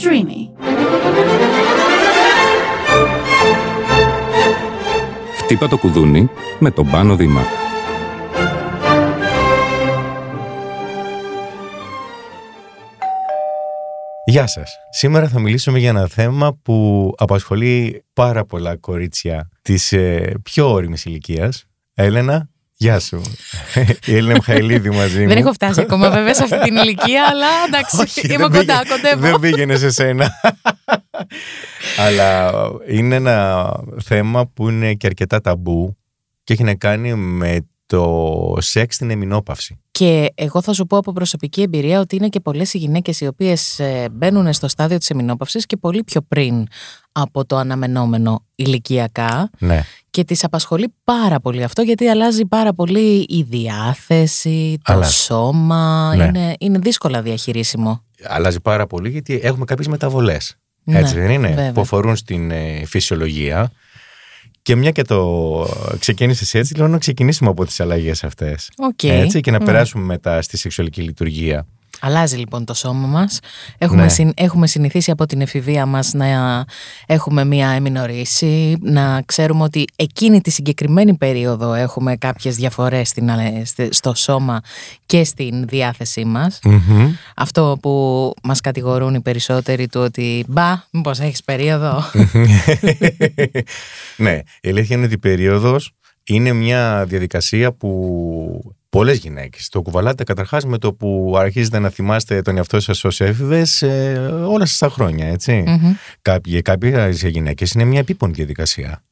Streamy. Χτύπα το κουδούνι με τον Πάνο Δήμα. Γεια σας. Σήμερα θα μιλήσουμε για ένα θέμα που απασχολεί πάρα πολλά κορίτσια της ε, πιο όριμης ηλικίας. Έλενα, γεια σου. Η Έλληνα Μιχαηλίδη μαζί μου. Δεν έχω φτάσει ακόμα βέβαια σε αυτή την ηλικία, αλλά εντάξει, Όχι, είμαι δεν κοντά, πήγε- κοντεύω. Δεν πήγαινε σε σένα. Αλλά είναι ένα θέμα που είναι και αρκετά ταμπού και έχει να κάνει με το σεξ στην εμεινόπαυση. Και εγώ θα σου πω από προσωπική εμπειρία ότι είναι και πολλές οι γυναίκες οι οποίες μπαίνουν στο στάδιο της εμεινόπαυση και πολύ πιο πριν από το αναμενόμενο ηλικιακά Ναι. Και τις απασχολεί πάρα πολύ αυτό γιατί αλλάζει πάρα πολύ η διάθεση, το Αλλάζει. σώμα, Ναι. είναι, είναι δύσκολα διαχειρίσιμο. Αλλάζει πάρα πολύ γιατί έχουμε κάποιες μεταβολές. Ναι, Έτσι δεν είναι, βέβαια. που αφορούν στην ε, φυσιολογία. Και μια και το ξεκίνησες έτσι, λέω να ξεκινήσουμε από τις αλλαγές αυτές. Οκ. Έτσι, και να Ναι. περάσουμε μετά στη σεξουαλική λειτουργία. Αλλάζει λοιπόν το σώμα μας. Έχουμε, Ναι. συν- έχουμε συνηθίσει από την εφηβεία μας να έχουμε μία εμινορήση, να ξέρουμε ότι εκείνη τη συγκεκριμένη περίοδο έχουμε κάποιες διαφορές στην, αλε- στη- στο σώμα και στην διάθεσή μας. Μμμ. Αυτό που μας κατηγορούν οι περισσότεροι του ότι «Μπα, μήπως έχεις περίοδο». ναι, η αλήθεια είναι ότι η περίοδος είναι μια διαδικασία που πολλές γυναίκες το κουβαλάτε καταρχάς με το που αρχίζετε να θυμάστε τον εαυτό σας ως έφηβες ε, όλα σας τα χρόνια, έτσι. Μμμ. Κάποιοι, για κάποιες γυναίκες είναι μια επίπονη διαδικασία.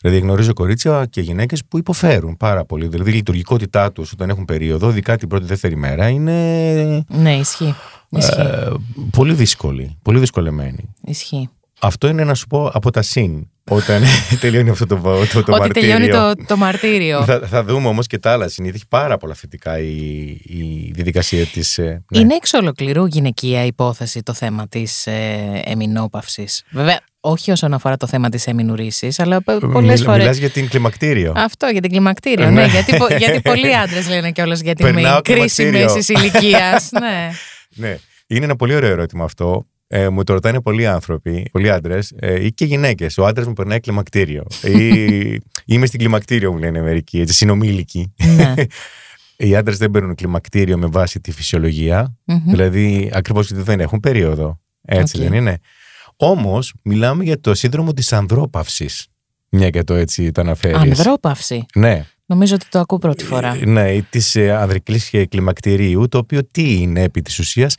Δηλαδή γνωρίζω κορίτσια και γυναίκες που υποφέρουν πάρα πολύ. Δηλαδή η λειτουργικότητά τους όταν έχουν περίοδο, ειδικά την πρώτη-δεύτερη μέρα, είναι ναι, ισχύει. Ισχύει. ε, πολύ δύσκολη, πολύ δυσκολεμένη. ισχύει. Αυτό είναι να σου πω από τα συν όταν τελειώνει αυτό το, το, το, Ότι μαρτύριο. τελειώνει το, το μαρτύριο. Θα, θα δούμε όμως και τα άλλα συνήθεια. Έχει πάρα πολλά θετικά η, η διαδικασία της... ε, ναι. Είναι εξ ολοκληρού γυναικεία υπόθεση το θέμα της ε, εμεινόπαυσης. Βέβαια, όχι όσον αφορά το θέμα της εμεινουρήσης, αλλά πο- πολλές Μιλ- φορές... Μιλάς για την κλιμακτήριο. Αυτό για την κλιμακτήριο, Ναι. ναι. γιατί, πο- γιατί πολλοί άντρες λένε κιόλας για την Περνάω κρίση κλιμακτήριο. μέσης ηλικίας. ναι. Ναι. Είναι ένα πολύ ωραίο ερώτημα αυτό. Ε, μου το ρωτάνε πολλοί άνθρωποι, πολλοί άντρες ε, ή και γυναίκες. Ο άντρας μου περνάει κλιμακτήριο. ή είμαι στην κλιμακτήριο, μου λένε μερικοί, έτσι, συνομήλικοι. ναι. Οι άντρες δεν παίρνουν κλιμακτήριο με βάση τη φυσιολογία, Μμμ. δηλαδή ακριβώς γιατί δεν έχουν περίοδο. Έτσι Οκ. δεν είναι. Όμως, μιλάμε για το σύνδρομο της ανδρόπαυσης. Μια και το έτσι το αναφέρεις. Ανδρόπαυση. Ναι, Νομίζω ότι το ακούω πρώτη φορά. Ε, Ναι, της ε, ανδρικής κλιμακτηρίου, το οποίο τι είναι επί της ουσίας,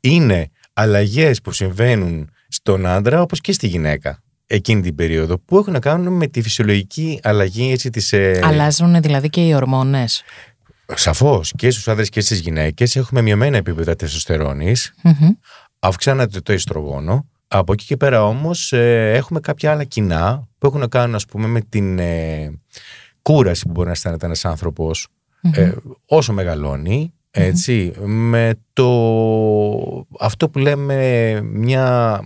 είναι αλλαγές που συμβαίνουν στον άντρα όπως και στη γυναίκα εκείνη την περίοδο που έχουν να κάνουν με τη φυσιολογική αλλαγή έτσι, της, ε, Αλλάζουν δηλαδή και οι ορμόνες. Σαφώς. Και στους άνδρες και στις γυναίκες έχουμε μειωμένα επίπεδα τεστοστερόνης, αυξάνεται το ιστρογόνο. Από εκεί και πέρα όμως ε, έχουμε κάποια άλλα κοινά που έχουν να κάνουν ας πούμε με την ε, κούραση που μπορεί να αισθάνεται ένας άνθρωπος ε, όσο μεγαλώνει, έτσι, με το αυτό που λέμε μια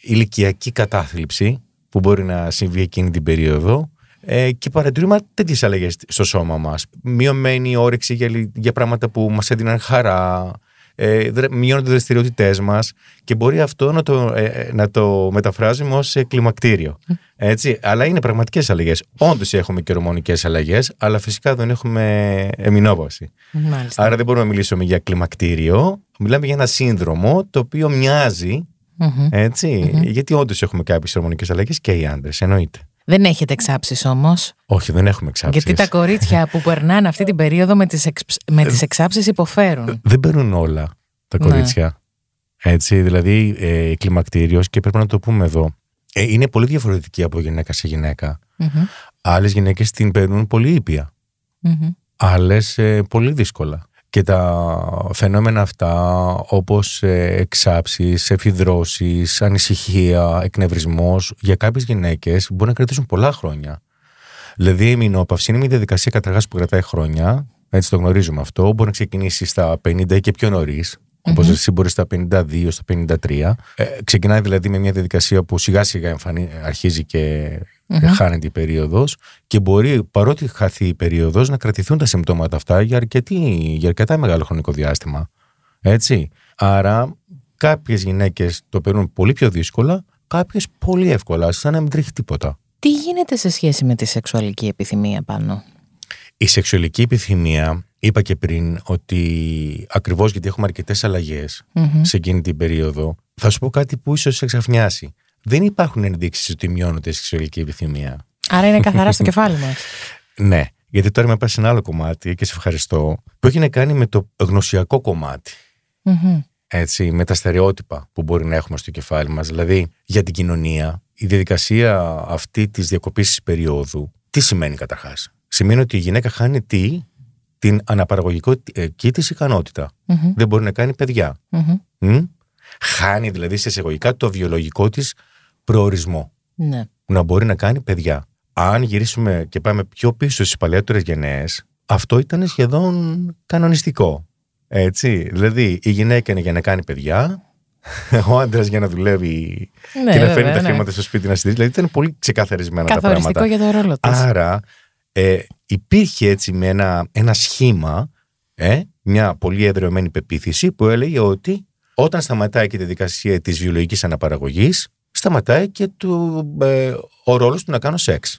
ηλικιακή κατάθλιψη που μπορεί να συμβεί εκείνη την περίοδο ε, και παρατηρούμε τέτοιες αλλαγές στο σώμα μας. Μειωμένη όρεξη για, λι- για πράγματα που μας έδιναν χαρά, ε, δρα- μειώνονται οι δραστηριότητές μας και μπορεί αυτό να το, ε, ε, να το μεταφράζουμε ως ε, κλιμακτήριο. Έτσι, αλλά είναι πραγματικές αλλαγές. Όντως έχουμε και ορμονικές αλλαγές, αλλά φυσικά δεν έχουμε εμεινόπαυση. Μάλιστα. Άρα δεν μπορούμε να μιλήσουμε για κλιμακτήριο. Μιλάμε για ένα σύνδρομο το οποίο μοιάζει, Μμμ. έτσι, γιατί όντως έχουμε κάποιες ορμονικές αλλαγές και οι άντρες, εννοείται. Δεν έχετε εξάψεις όμως. Όχι, δεν έχουμε εξάψεις. Γιατί τα κορίτσια που περνάνε αυτή την περίοδο με τις, εξ, με τις εξάψεις υποφέρουν. Δεν παίρνουν όλα τα Ναι. κορίτσια. Έτσι, δηλαδή, ε, κλιμακτήριος και πρέπει να το πούμε εδώ. Ε, είναι πολύ διαφορετική από γυναίκα σε γυναίκα. Μμμ. Άλλες γυναίκες την παίρνουν πολύ ήπια. Μμμ. άλλες πολύ δύσκολα. Και τα φαινόμενα αυτά όπως ε, εξάψεις, εφηδρώσεις, ανησυχία, εκνευρισμός για κάποιες γυναίκες μπορεί να κρατήσουν πολλά χρόνια. Δηλαδή η μηνόπαυση είναι μια διαδικασία καταρχάς που κρατάει χρόνια, έτσι το γνωρίζουμε αυτό, μπορεί να ξεκινήσει στα 50 ή και πιο νωρίς. Όπως εσύ μπορείς στα 52, στα 53. Ε, ξεκινάει δηλαδή με μια διαδικασία που σιγά σιγά εμφανί, αρχίζει και χάνεται η περίοδος και μπορεί παρότι χαθεί η περίοδος να κρατηθούν τα συμπτώματα αυτά για, αρκετή, για αρκετά μεγάλο χρονικό διάστημα. Έτσι. Άρα Κάποιες γυναίκες το παίρνουν πολύ πιο δύσκολα, κάποιες πολύ εύκολα, σαν να μην τρέχει τίποτα. Τι γίνεται σε σχέση με τη σεξουαλική επιθυμία πάνω; Η σεξουαλική επιθυμία, είπα και πριν ότι ακριβώς γιατί έχουμε αρκετές αλλαγές σε εκείνη την περίοδο, θα σου πω κάτι που ίσως σε εξαφνιάσει. Δεν υπάρχουν ενδείξεις ότι μειώνεται η σεξουαλική επιθυμία. Άρα είναι καθαρά στο κεφάλι μας. Ναι, γιατί τώρα με πάει σε ένα άλλο κομμάτι και σε ευχαριστώ, που έχει να κάνει με το γνωσιακό κομμάτι. Έτσι, με τα στερεότυπα που μπορεί να έχουμε στο κεφάλι μας. Δηλαδή, για την κοινωνία, η διαδικασία αυτή της διακοπής της περίοδου, τι σημαίνει καταρχάς; Σημαίνει ότι η γυναίκα χάνει τι, την αναπαραγωγική της ικανότητα. Δεν μπορεί να κάνει παιδιά. Μμ. Χάνει δηλαδή σε εισαγωγικά το βιολογικό της προορισμό. Ναι. Να μπορεί να κάνει παιδιά. Αν γυρίσουμε και πάμε πιο πίσω στις παλαιότερες γενναίες, αυτό ήταν σχεδόν κανονιστικό. Έτσι. Δηλαδή, η γυναίκα είναι για να κάνει παιδιά, ο άντρας για να δουλεύει Ναι, και να βέβαια, φέρνει τα ναι. χρήματα στο σπίτι να στηρίζει. Δηλαδή, ήταν πολύ ξεκαθαρισμένα τα Καθοριστικό πράγματα. για το ρόλο της. Άρα, ε, υπήρχε έτσι με ένα, ένα σχήμα, ε, μια πολύ εδρεωμένη πεποίθηση που έλεγε ότι όταν σταματάει και η διαδικασία της βιολογικής αναπαραγωγής, σταματάει και του, ε, ο ρόλος του να κάνω σεξ.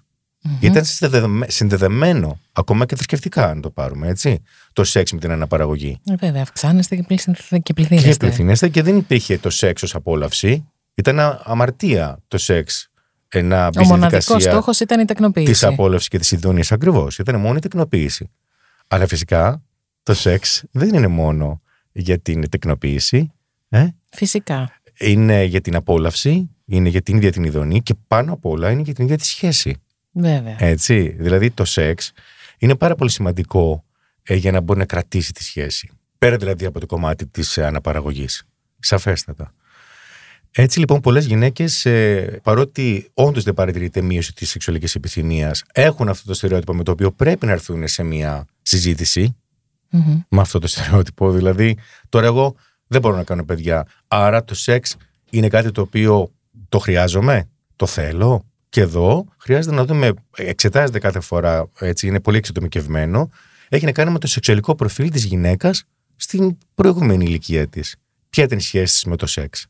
Ήταν συνδεδεμέ- συνδεδεμένο, ακόμα και θρησκευτικά, αν το πάρουμε, έτσι, το σεξ με την αναπαραγωγή. Ε, βέβαια, αυξάνεστε και, πληθυν- και Και πληθύνεστε. πληθυνέστε και δεν υπήρχε το σεξ ως απόλαυση. Ήταν α- αμαρτία το σεξ ε, να μπει Ο στη μοναδικός διαδικασία στόχος ήταν η τεκνοποίηση. της απόλαυσης και της ειδονίας ακριβώς. Ήταν μόνο η τεκνοποίηση. Αλλά φυσικά το σεξ δεν είναι μόνο για την τεκνοποίηση. Ε; Φυσικά. Είναι για την απόλαυση, είναι για την ίδια την ειδονή και πάνω απ' όλα είναι για την ίδια τη σχέση. Βέβαια. Έτσι. Δηλαδή το σεξ είναι πάρα πολύ σημαντικό ε, για να μπορεί να κρατήσει τη σχέση. Πέρα δηλαδή από το κομμάτι της ε, αναπαραγωγής. Σαφέστατα. Έτσι λοιπόν πολλές γυναίκες, ε, παρότι όντως δεν παρατηρείται μείωση της σεξουαλικής επιθυμίας, έχουν αυτό το στερεότυπο με το οποίο πρέπει να έρθουν σε μια συζήτηση Μμμ. με αυτό το στερεότυπο. Δηλαδή, τώρα εγώ δεν μπορώ να κάνω παιδιά. Άρα το σεξ είναι κάτι το οποίο το χρειάζομαι, το θέλω. Και εδώ χρειάζεται να δούμε, εξετάζεται κάθε φορά, έτσι, είναι πολύ εξατομικευμένο. Έχει να κάνει με το σεξουαλικό προφίλ της γυναίκας στην προηγούμενη ηλικία της. Ποια ήταν η σχέση της με το σεξ;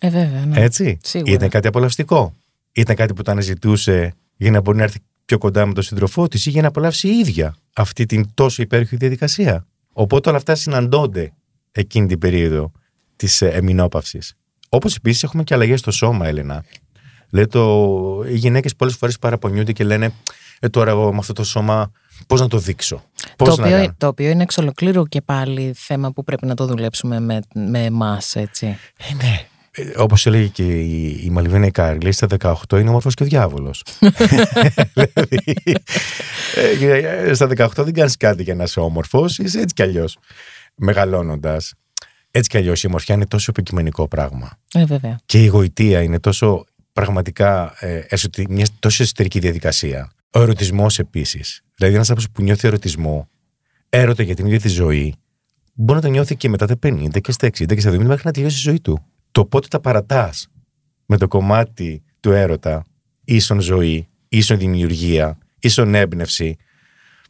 Ε, βέβαια. Ναι. Έτσι; Σίγουρα. Ήταν κάτι απολαυστικό; Ήταν κάτι που τα αναζητούσε για να μπορεί να έρθει πιο κοντά με τον σύντροφό της ή για να απολαύσει η ίδια αυτή την τόσο υπέροχη διαδικασία; Οπότε όλα αυτά συναντώνται εκείνη την περίοδο της εμεινόπαυση. Όπως επίσης έχουμε και αλλαγές στο σώμα, Έλενα. Λέει το, οι γυναίκες πολλές φορές παραπονιούνται και λένε Ε, τώρα εγώ με αυτό το σώμα πώς να το δείξω; Το Πώς να οποίο, κάνω; το οποίο είναι εξ ολοκλήρου και πάλι θέμα που πρέπει να το δουλέψουμε με, με εμάς, έτσι. Ε, ναι. Ε, όπως έλεγε και η, η Μαλβίνα Ικάρη, λέει στα 18 είναι όμορφος και ο διάβολος. δηλαδή, ε, στα 18 δεν κάνεις κάτι για να είσαι όμορφος, είσαι έτσι κι αλλιώς. Μεγαλώνοντας, έτσι κι αλλιώς η ομορφιά είναι τόσο επικειμενικό πράγμα. Ε, βέβαια. Και η γοητεία είναι τόσο πραγματικά ε, εσωτε- μια τόσο εσωτερική διαδικασία. Ο ερωτισμός επίσης. Δηλαδή ένας άνθρωπος που νιώθει ερωτισμό, έρωτα για την ίδια τη ζωή, μπορεί να το νιώθει και μετά τα 50 και στα 60 και στα 70 μέχρι να τελειώσει η ζωή του. Το πότε τα παρατάς με το κομμάτι του έρωτα, ίσον ζωή, ίσον δημιουργία, ίσον έμπνευση,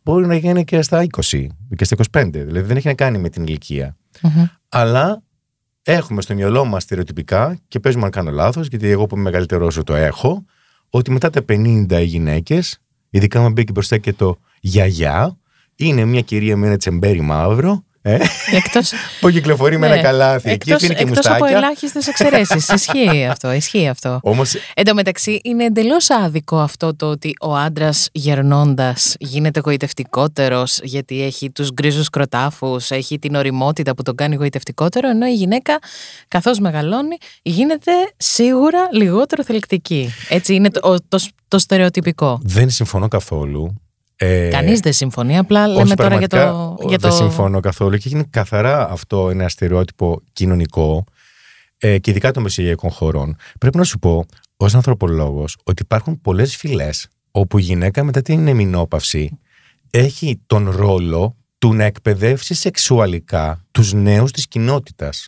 μπορεί να γίνει και στα 20 και στα 25. Δηλαδή δεν έχει να κάνει με την ηλικία. Μμμ. Αλλά έχουμε στο μυαλό μας στερεοτυπικά και παίζουμε αν κάνω λάθος, γιατί εγώ που είμαι μεγαλύτερό σου το έχω, ότι μετά τα 50 οι γυναίκες, ειδικά μου μπήκε μπροστά και το γιαγιά, είναι μια κυρία με ένα τσεμπέρι μαύρο, ε, Εκτός, που κυκλοφορεί με ναι, ένα καλάθι εκεί, εκτός, αφήνει και εκτός από μουστάκια. ελάχιστες εξαιρέσεις. ισχύει αυτό. Ισχύει αυτό. Όμω, Εν τω μεταξύ, είναι εντελώς άδικο αυτό το ότι ο άντρας γερνώντας γίνεται γοητευτικότερος γιατί έχει τους γκρίζους κροτάφους, έχει την οριμότητα που τον κάνει γοητευτικότερο, ενώ η γυναίκα, καθώς μεγαλώνει, γίνεται σίγουρα λιγότερο θελκτική. Έτσι είναι το, ο- το, το στερεοτυπικό. δεν συμφωνώ καθόλου. Ε, Κανείς δεν συμφωνεί, απλά όχι, λέμε τώρα για πραγματικά, το. ο- Για Δεν το... συμφωνώ καθόλου και είναι καθαρά αυτό ένα στερεότυπο κοινωνικό ε, και ειδικά των μεσογειακών χωρών. Πρέπει να σου πω, ως ανθρωπολόγος, ότι υπάρχουν πολλές φυλές όπου η γυναίκα μετά την εμεινόπαυση έχει τον ρόλο του να εκπαιδεύσει σεξουαλικά τους νέους της κοινότητας.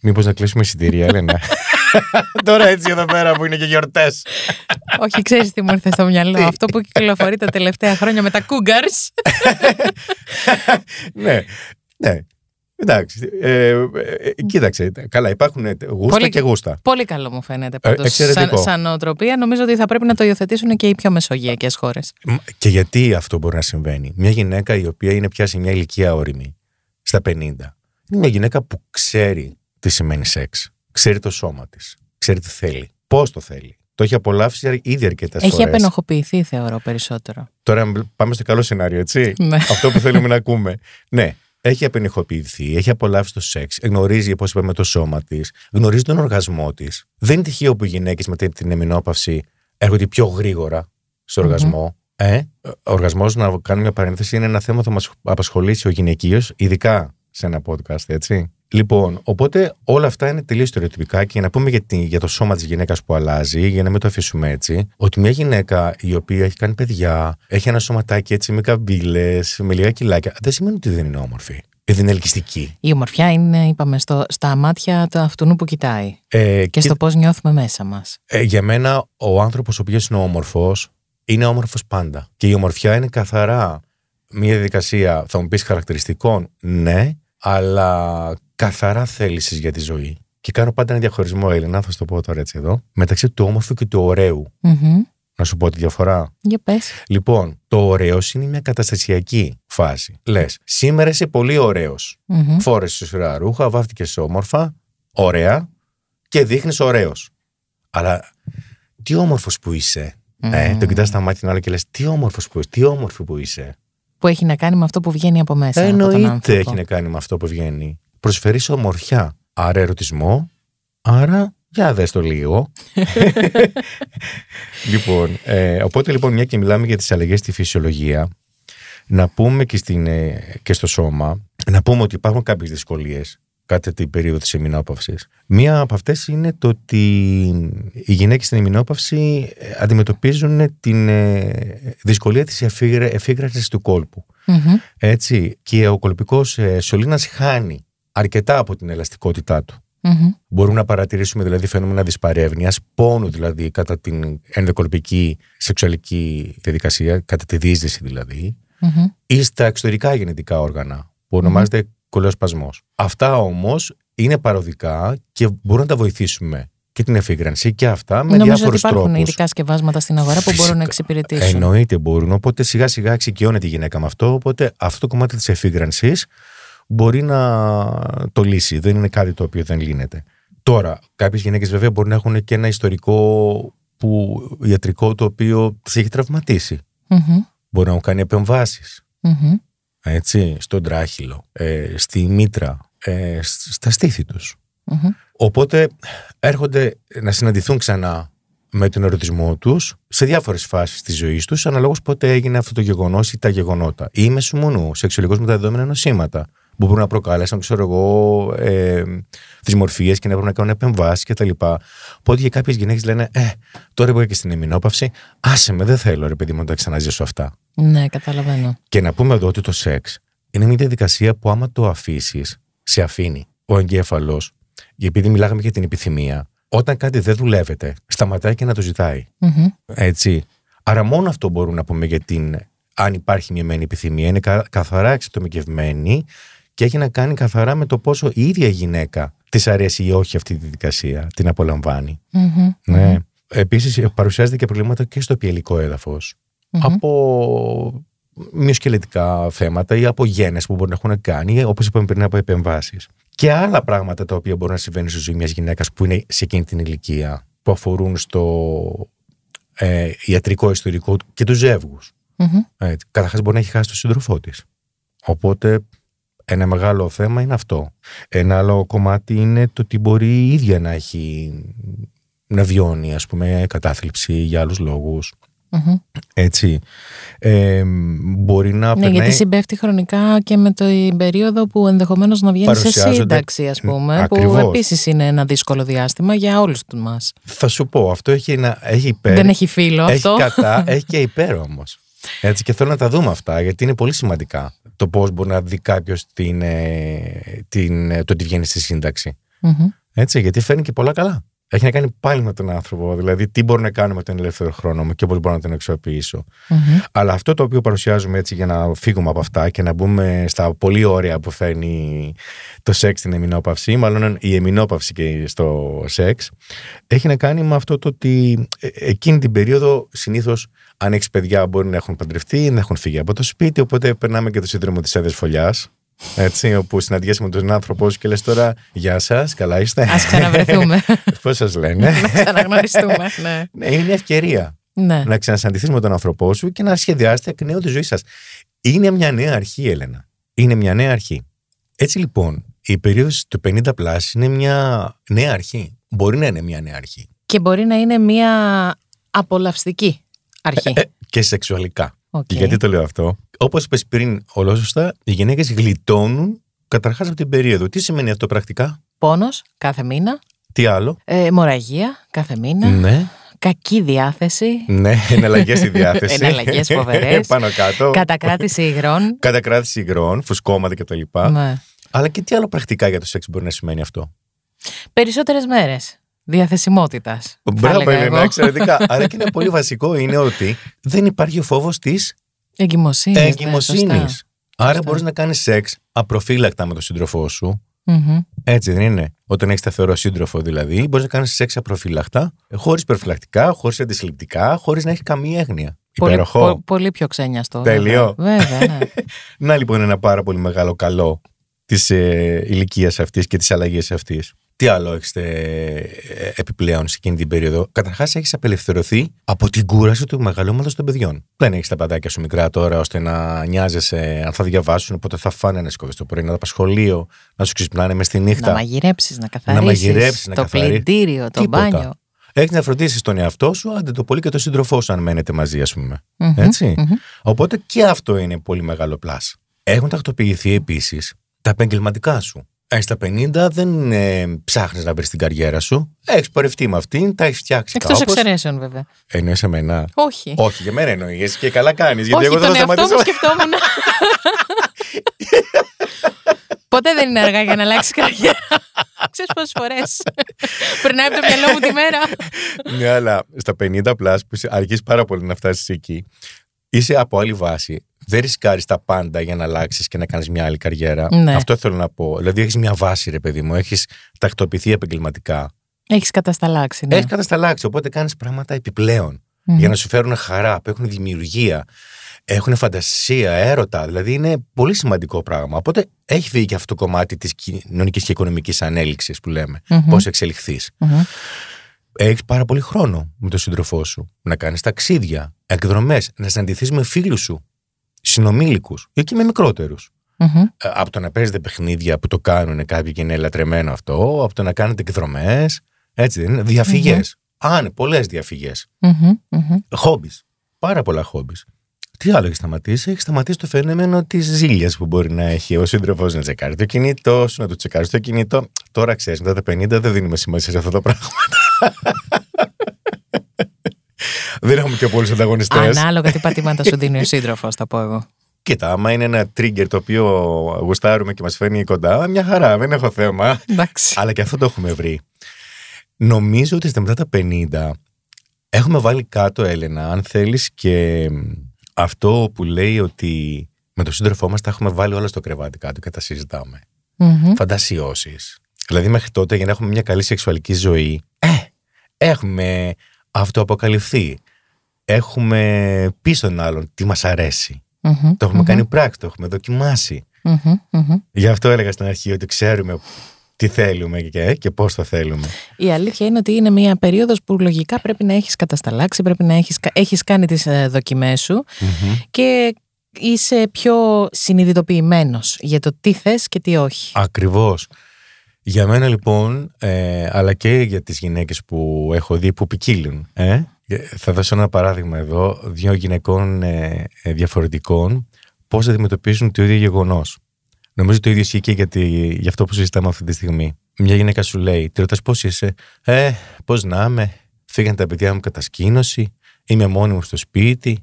Μήπως να κλείσουμε εισιτήρια, Έλενα; Τώρα έτσι εδώ πέρα που είναι και γιορτές. Όχι, ξέρεις τι μου ήρθε στο μυαλό. αυτό που κυκλοφορεί τα τελευταία χρόνια με τα cougars. ναι, ναι. Εντάξει. Ε, ε, ε, κοίταξε. Καλά, υπάρχουν γούστα Πολύ- και γούστα. Πολύ καλό μου φαίνεται πάντως. εξαιρετικό. σαν, σαν νοοτροπία νομίζω ότι θα πρέπει να το υιοθετήσουν και οι πιο μεσογειακές χώρες. Μ, Και γιατί αυτό μπορεί να συμβαίνει; Μια γυναίκα η οποία είναι πια σε μια ηλικία όρημη, στα 50, είναι μια γυναίκα που ξέρει τι σημαίνει σεξ. Ξέρει το σώμα της. Ξέρει τι θέλει. Πώς το θέλει. Το έχει απολαύσει ήδη αρκετές Έχει φορές. απενοχοποιηθεί θεωρώ περισσότερο. Τώρα πάμε στο καλό σενάριο, έτσι. Ναι. Αυτό που θέλουμε να ακούμε. Ναι, έχει απενεχοποιηθεί, έχει απολαύσει το σεξ, γνωρίζει, όπως είπαμε, το σώμα της, γνωρίζει τον οργασμό της. Δεν είναι τυχαίο που οι γυναίκες μετά την εμεινόπαυση έρχονται πιο γρήγορα στο οργασμό. Ε, ο οργασμός, να κάνω μια παρένθεση, είναι ένα θέμα που θα μας απασχολήσει ο γυναικείος, ειδικά σε ένα podcast, έτσι. Λοιπόν, οπότε όλα αυτά είναι τελείως στερεοτυπικά και για να πούμε για, τη- για το σώμα της γυναίκας που αλλάζει, για να μην το αφήσουμε έτσι, ότι μια γυναίκα η οποία έχει κάνει παιδιά, έχει ένα σωματάκι έτσι με καμπύλες, με λίγα κιλάκια, δεν σημαίνει ότι δεν είναι όμορφη. Ε, Δεν είναι ελκυστική. Η ομορφιά είναι, είπαμε, στο, στα μάτια του αυτού που κοιτάει Ε, και στο πώς νιώθουμε μέσα μας. Ε, για μένα, ο άνθρωπος ο οποίος είναι όμορφος, είναι όμορφος πάντα. Και η ομορφιά είναι καθαρά μια διαδικασία, θα μου πεις χαρακτηριστικών, ναι, αλλά καθαρά θέληση για τη ζωή. Και κάνω πάντα ένα διαχωρισμό, Έλληνα, θα σου το πω τώρα έτσι εδώ, μεταξύ του όμορφου και του ωραίου. Μμμ. Να σου πω τη διαφορά. Για πες. Λοιπόν, το ωραίος είναι μια καταστασιακή φάση. Λες, σήμερα είσαι πολύ ωραίος. Μμμ. Φόρεσες σειρά ρούχα, βάφτηκες όμορφα, ωραία και δείχνεις ωραίος. Αλλά τι όμορφος που είσαι. Ε, Μμμ. τον κοιτάς στα μάτια την άλλη και λες: Τι όμορφος που είσαι, τι όμορφη που είσαι. Που έχει να κάνει με αυτό που βγαίνει από μέσα. από τον Εννοείται άνθρωπο. έχει να κάνει με αυτό που βγαίνει. Προσφέρει ομορφιά. Άρα ερωτισμό. Άρα για δες το λίγο. λοιπόν, ε, οπότε λοιπόν μια και μιλάμε για τις αλλαγές στη φυσιολογία, να πούμε και, στην, ε, και στο σώμα, να πούμε ότι υπάρχουν κάποιες δυσκολίες κατά την περίοδο της εμεινόπαυσης. Μία από αυτές είναι το ότι οι γυναίκες στην εμεινόπαυση ε, αντιμετωπίζουν την ε, δυσκολία της εφήγρα- εφήγρασης του κόλπου. Μμμ. Έτσι, και ο κολπικός ε, σωλήνας χάνει αρκετά από την ελαστικότητά του. Μμμ. Μπορούμε να παρατηρήσουμε δηλαδή φαινόμενα δυσπαρεύνοιας, πόνου δηλαδή κατά την ενδοκολπική σεξουαλική διαδικασία, κατά τη δίσδυση δηλαδή, Μμμ. ή στα εξωτερικά γενετικά όργανα, που ονομάζεται κολεοσπασμός. Αυτά όμως είναι παροδικά και μπορούμε να τα βοηθήσουμε και την εφήγρανση και αυτά με Νομίζω ότι διάφορους υπάρχουν τρόπους. ειδικά σκευάσματα στην αγορά που μπορούν Φυσικά. να εξυπηρετήσουν. Εννοείται μπορούν. Οπότε σιγά σιγά εξοικειώνεται η γυναίκα με αυτό. Οπότε αυτό το κομμάτι της εφήγρανσης μπορεί να το λύσει. Δεν είναι κάτι το οποίο δεν λύνεται. Τώρα, κάποιες γυναίκες βέβαια μπορεί να έχουν και ένα ιστορικό που, ιατρικό το οποίο τις έχει τραυματίσει. Μμμ. Μπορεί να έχουν κάνει επεμβάσεις. Μμμ. Έτσι, στον τράχυλο, ε, στη μήτρα, ε, σ- στα στήθη τους. Μμμ. Οπότε έρχονται να συναντηθούν ξανά με τον ερωτισμό τους σε διάφορες φάσεις της ζωής τους, αναλόγως πότε έγινε αυτό το γεγονός ή τα γεγονότα. Ή μεσουμονού, σεξουαλικώ μεταδεδομένα νοσήματα, που μπορούν να προκάλεσαν, ξέρω εγώ, ε, δυσμορφίε και να πρέπει να κάνουν επεμβάσεις κτλ. Οπότε για κάποιες γυναίκες λένε, Ε, τώρα που και στην εμεινόπαυση, άσε με, δεν θέλω ρε παιδί μου να τα ξαναζήσω αυτά. Ναι, καταλαβαίνω. Και να πούμε εδώ ότι το σεξ είναι μια διαδικασία που άμα το αφήσεις, σε αφήνει ο εγκέφαλος, επειδή μιλάγαμε για την επιθυμία, όταν κάτι δεν δουλεύεται, σταματάει και να το ζητάει. Μμμ. Έτσι. Άρα μόνο αυτό μπορούμε να πούμε για την αν υπάρχει μια μένη επιθυμία. Είναι κα- καθαρά εξατομικευμένη και έχει να κάνει καθαρά με το πόσο η ίδια η γυναίκα της αρέσει ή όχι αυτή τη διαδικασία, την απολαμβάνει. Μμμ. Ναι. Επίσης, παρουσιάζεται και προβλήματα και στο πιελικό έδαφος. Μμμ. Από μυοσκελετικά θέματα ή από γένες που μπορεί να έχουν κάνει, όπως είπαμε πριν, από επεμβάσεις. Και άλλα πράγματα τα οποία μπορούν να συμβαίνουν στη ζωή μιας γυναίκας που είναι σε εκείνη την ηλικία, που αφορούν στο ε, ιατρικό ιστορικό του και τους ζεύγους. Μμμ. Καταρχάς, μπορεί να έχει χάσει τον σύντροφό της. Οπότε, ένα μεγάλο θέμα είναι αυτό. Ένα άλλο κομμάτι είναι το ότι μπορεί η ίδια να έχει να βιώνει, ας πούμε, κατάθλιψη για άλλους λόγους. Μμμ. Έτσι. Ε, μπορεί να Ναι, περνάει... γιατί συμπέφτει χρονικά και με την περίοδο που ενδεχομένως να βγαίνει σε Παρουσιάζονται- σύνταξη, ας πούμε. Που Ακριβώς. επίσης είναι ένα δύσκολο διάστημα για όλους μας. Θα σου πω, αυτό έχει, ένα, έχει υπέρ. Δεν έχει φίλο έχει αυτό. κατά, έχει και υπέρ όμως. Έτσι και θέλω να τα δούμε αυτά, γιατί είναι πολύ σημαντικά το πώς μπορεί να δει κάποιος την, ε, την, ε, το ότι βγαίνει στη σύνταξη. Μμμ. Έτσι, γιατί φέρνει και πολλά καλά. Έχει να κάνει πάλι με τον άνθρωπο. Δηλαδή, τι μπορώ να κάνω με τον ελεύθερο χρόνο μου και πώς μπορώ να τον αξιοποιήσω. Αλλά αυτό το οποίο παρουσιάζουμε έτσι για να φύγουμε από αυτά και να μπούμε στα πολύ ωραία που φέρνει το σεξ στην εμινόπαυση, μάλλον η εμινόπαυση και στο σεξ, έχει να κάνει με αυτό το ότι ε, εκείνη την περίοδο συνήθως αν έχεις παιδιά μπορεί να έχουν παντρευτεί, να έχουν φύγει από το σπίτι, οπότε περνάμε και το σύνδρομο της έδρε φωλιάς. Έτσι, όπου συναντιέσαι με τον άνθρωπό σου και λες τώρα Γεια σας, καλά είστε. Α ξαναβρεθούμε. Πώς σας λένε; να ξαναγνωριστούμε. Ναι. ναι, είναι μια ευκαιρία ναι. να ξανασυναντηθείς με τον άνθρωπό σου και να σχεδιάσετε εκ νέου τη ζωή σας. Είναι μια νέα αρχή, Έλενα. Είναι μια νέα αρχή. Έτσι λοιπόν, η περίοδος του 50 plus είναι μια νέα αρχή. Μπορεί να είναι μια νέα αρχή. Και μπορεί να είναι μια απολαυστική αρχή. Ε, ε, και σεξουαλικά. Οκ. Και γιατί το λέω αυτό; Όπως είπες πριν, ολόσωστα, οι γυναίκες γλιτώνουν καταρχάς από την περίοδο. Τι σημαίνει αυτό πρακτικά, Πόνος κάθε μήνα. τι άλλο; Ε, αιμορραγία κάθε μήνα. Ναι, Κακή διάθεση. ναι, εναλλαγές η διάθεση. Εναλλαγές φοβερές. Πάνω κάτω. Κατακράτηση υγρών. Κατακράτηση υγρών, φουσκώματα κτλ. ναι. Αλλά και τι άλλο πρακτικά για το σεξ μπορεί να σημαίνει αυτό; Περισσότερες μέρες διαθεσιμότητας. Μπράβο, Ελένα, εξαιρετικά. Αλλά και ένα πολύ βασικό είναι ότι δεν υπάρχει ο φόβος της Εγκυμοσύνης. εγκυμοσύνης. Άρα μπορείς να κάνεις σεξ απροφύλακτα με τον σύντροφό σου. Έτσι δεν είναι; Όταν έχεις σταθερό σύντροφο δηλαδή, μπορείς να κάνεις σεξ απροφύλακτα, χωρίς υπερφυλακτικά, χωρίς αντισυλληπτικά, χωρίς να έχει καμία έγνοια. Πολύ, Υπέροχο. πο- πολύ πιο ξένιαστο. Τέλειο. Βέβαια, βέβαια, ναι. Να λοιπόν ένα πάρα πολύ μεγάλο καλό της ε, ηλικίας αυτής και της αλλαγής αυτής. Τι άλλο έχει επιπλέον σε εκείνη την περίοδο; Καταρχάς, έχεις απελευθερωθεί από την κούραση του μεγαλώματος των παιδιών. Δεν έχεις τα παιδάκια σου μικρά τώρα ώστε να νοιάζεσαι αν θα διαβάσουν, πότε θα φάνε, να σηκωθείς το πρωί, να τα πας σχολείο, να σου ξυπνάνε μες στη νύχτα. να μαγειρέψεις, να καθαρίσει. μαγειρέψεις, να το καθαρί- πλυντήριο, το Τίποτα. μπάνιο. Έχεις να φροντίσεις τον εαυτό σου, άντε το πολύ και τον σύντροφό σου, αν μένετε μαζί, ας πούμε. Μμμ, Έτσι. μμμ. Οπότε και αυτό είναι πολύ μεγάλο πλάσ. Έχουν τακτοποιηθεί επίσης τα επαγγελματικά σου. Έχει τα 50, δεν ε, ψάχνεις να βρεις την καριέρα σου. Έχεις πορευτεί με αυτήν, τα έχεις φτιάξει Εκτός κάπως. εξαιρέσεων, βέβαια. Εννοείς εμένα. Όχι. Όχι, για μένα εννοείς και καλά κάνεις. Γιατί Όχι, εγώ δεν τον θα εαυτό σταματήσω. μου σκεφτόμουν. Ποτέ δεν είναι αργά για να αλλάξει καριέρα. Ξέρεις πόσες φορές περνάει από το μυαλό μου τη μέρα. ναι, αλλά στα 50 plus που είσαι- αργείς πάρα πολύ να φτάσεις εκεί, είσαι από άλλη βάση. Δεν ρισκάρεις τα πάντα για να αλλάξεις και να κάνεις μια άλλη καριέρα. Ναι. Αυτό θέλω να πω. Δηλαδή, έχεις μια βάση, ρε παιδί μου. Έχεις τακτοποιηθεί επαγγελματικά. Έχεις κατασταλάξει, ναι. Έχεις κατασταλάξει. Οπότε κάνεις πράγματα επιπλέον. Μμμ. Για να σου φέρουν χαρά, που έχουν δημιουργία, έχουν φαντασία, έρωτα. Δηλαδή είναι πολύ σημαντικό πράγμα. Οπότε έχει φύγει και αυτό το κομμάτι της κοινωνικής και οικονομικής ανέλυξης που λέμε. Μμμ. Πώς εξελιχθείς. Μμμ. Έχεις πάρα πολύ χρόνο με τον σύντροφό σου. Να κάνεις ταξίδια, εκδρομές, να συναντηθείς με φίλους σου, συνομήλικους ή και με μικρότερους. Μμμ. Από το να παίζετε παιχνίδια που το κάνουν κάποιοι και είναι λατρεμένο αυτό, από το να κάνετε εκδρομές. Έτσι δεν είναι. Διαφυγές. Αν, πολλές διαφυγές. Μμμ. Μμμ. Χόμπις. Πάρα πολλά χόμπις. Τι άλλο έχει σταματήσει, έχει σταματήσει το φαινόμενο της ζήλιας που μπορεί να έχει ο σύντροφος να τσεκάρει το κινητό σου, να του τσεκάρεις το κινητό. Τώρα ξέρεις, μετά τα 50 δεν δίνουμε σημασία σε αυτά τα πράγματα. δεν έχουμε και πολλούς ανταγωνιστές. Ανάλογα τι πατήματα σου δίνει ο σύντροφος, θα πω εγώ. Κοίτα, άμα είναι ένα trigger το οποίο γουστάρουμε και μας φέρνει κοντά, μια χαρά, δεν έχω θέμα. Εντάξει. Αλλά και αυτό το έχουμε βρει. Νομίζω ότι στα μετά τα 50 έχουμε βάλει κάτω, Έλενα, αν θέλεις και αυτό που λέει ότι με τον σύντροφό μας τα έχουμε βάλει όλα στο κρεβάτι κάτω και τα συζητάμε. Μμμ. Φαντασιώσεις. Δηλαδή μέχρι τότε για να έχουμε μια καλή σεξουαλική ζωή, ε, έχουμε αυτοαποκαλυφθεί. Έχουμε πει στον άλλον τι μας αρέσει. Μμμ. Το έχουμε κάνει πράξη, το έχουμε δοκιμάσει. Μμμ. Μμμ. Γι' αυτό έλεγα στην αρχή ότι ξέρουμε τι θέλουμε και, και πώς το θέλουμε. Η αλήθεια είναι ότι είναι μια περίοδος που λογικά πρέπει να έχεις κατασταλάξει, πρέπει να έχεις, κα- έχεις κάνει τις ε, δοκιμές σου και είσαι πιο συνειδητοποιημένος για το τι θες και τι όχι. Ακριβώς. Για μένα λοιπόν, ε, αλλά και για τις γυναίκες που έχω δει που ποικίλουν, ε, θα δώσω ένα παράδειγμα εδώ, δύο γυναικών ε, ε, διαφορετικών, πώς αντιμετωπίζουν το ίδιο γεγονός. Νομίζω το ίδιο ισχύει και για, τη, για αυτό που συζητάμε αυτή τη στιγμή. Μια γυναίκα σου λέει, τη ρωτάς πώς είσαι, ε, πώς να είμαι, φύγαν τα παιδιά μου κατασκήνωση, είμαι μόνη μου στο σπίτι,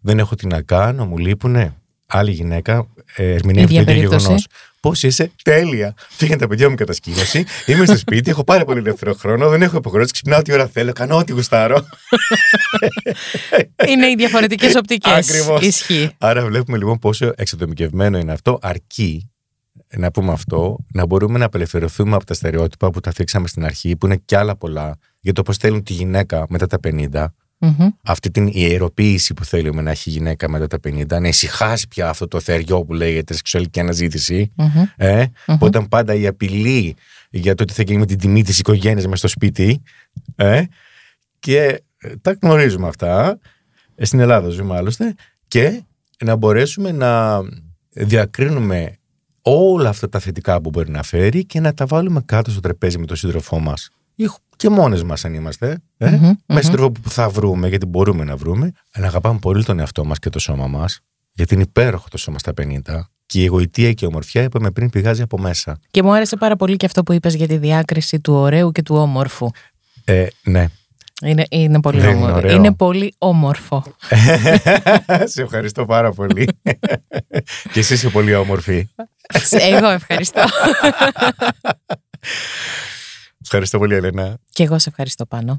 δεν έχω τι να κάνω, μου λείπουνε. Άλλη γυναίκα ε, ερμηνεύει το Ίδια ίδιο περίπτωση. γεγονός. Πώς είσαι, τέλεια. Φύγαν τα παιδιά μου κατασκήνωση. Είμαι στο σπίτι, έχω πάρα πολύ ελεύθερο χρόνο, δεν έχω υποχρεώσεις, ξυπνάω ό,τι ώρα θέλω, κάνω ό,τι γουστάρω. Είναι οι διαφορετικές οπτικές. Ακριβώς. Ισχύει. Άρα βλέπουμε λοιπόν πόσο εξατομικευμένο είναι αυτό, αρκεί να πούμε αυτό, να μπορούμε να απελευθερωθούμε από τα στερεότυπα που τα θίξαμε στην αρχή, που είναι κι άλλα πολλά, για το πώς θέλουν τη γυναίκα μετά τα 50. Μμμ. Αυτή την ιεροποίηση που θέλουμε να έχει η γυναίκα μετά τα 50, να ησυχάσει πια αυτό το θεριό που λέγεται σεξουαλική αναζήτηση. Μμμ. Ε, Μμμ. που ήταν πάντα η απειλή για το τι θα γίνει με την τιμή της οικογένειας μες στο σπίτι. Ε, και ε, τα γνωρίζουμε αυτά. Ε, Στην Ελλάδα ζούμε άλλωστε. Και να μπορέσουμε να διακρίνουμε όλα αυτά τα θετικά που μπορεί να φέρει και να τα βάλουμε κάτω στο τραπέζι με τον σύντροφό μας. Και μόνες μας αν είμαστε. Ε, Μμμ, Με μμμ. σύντροφο που θα βρούμε, γιατί μπορούμε να βρούμε. Να αγαπάμε πολύ τον εαυτό μας και το σώμα μας. Γιατί είναι υπέροχο το σώμα στα 50. Και η εγωιτεία και η ομορφιά, είπαμε πριν, πηγάζει από μέσα. Και μου άρεσε πάρα πολύ και αυτό που είπες για τη διάκριση του ωραίου και του όμορφου. Ε, ναι. Είναι, είναι πολύ Δεν είναι όμορφο. ωραίο. Είναι πολύ όμορφο. Σε ευχαριστώ πάρα πολύ. και εσύ είσαι πολύ όμορφη. Εγώ ευχαριστώ. Ευχαριστώ πολύ, Ελένα. και εγώ σε ευχαριστώ πάνω.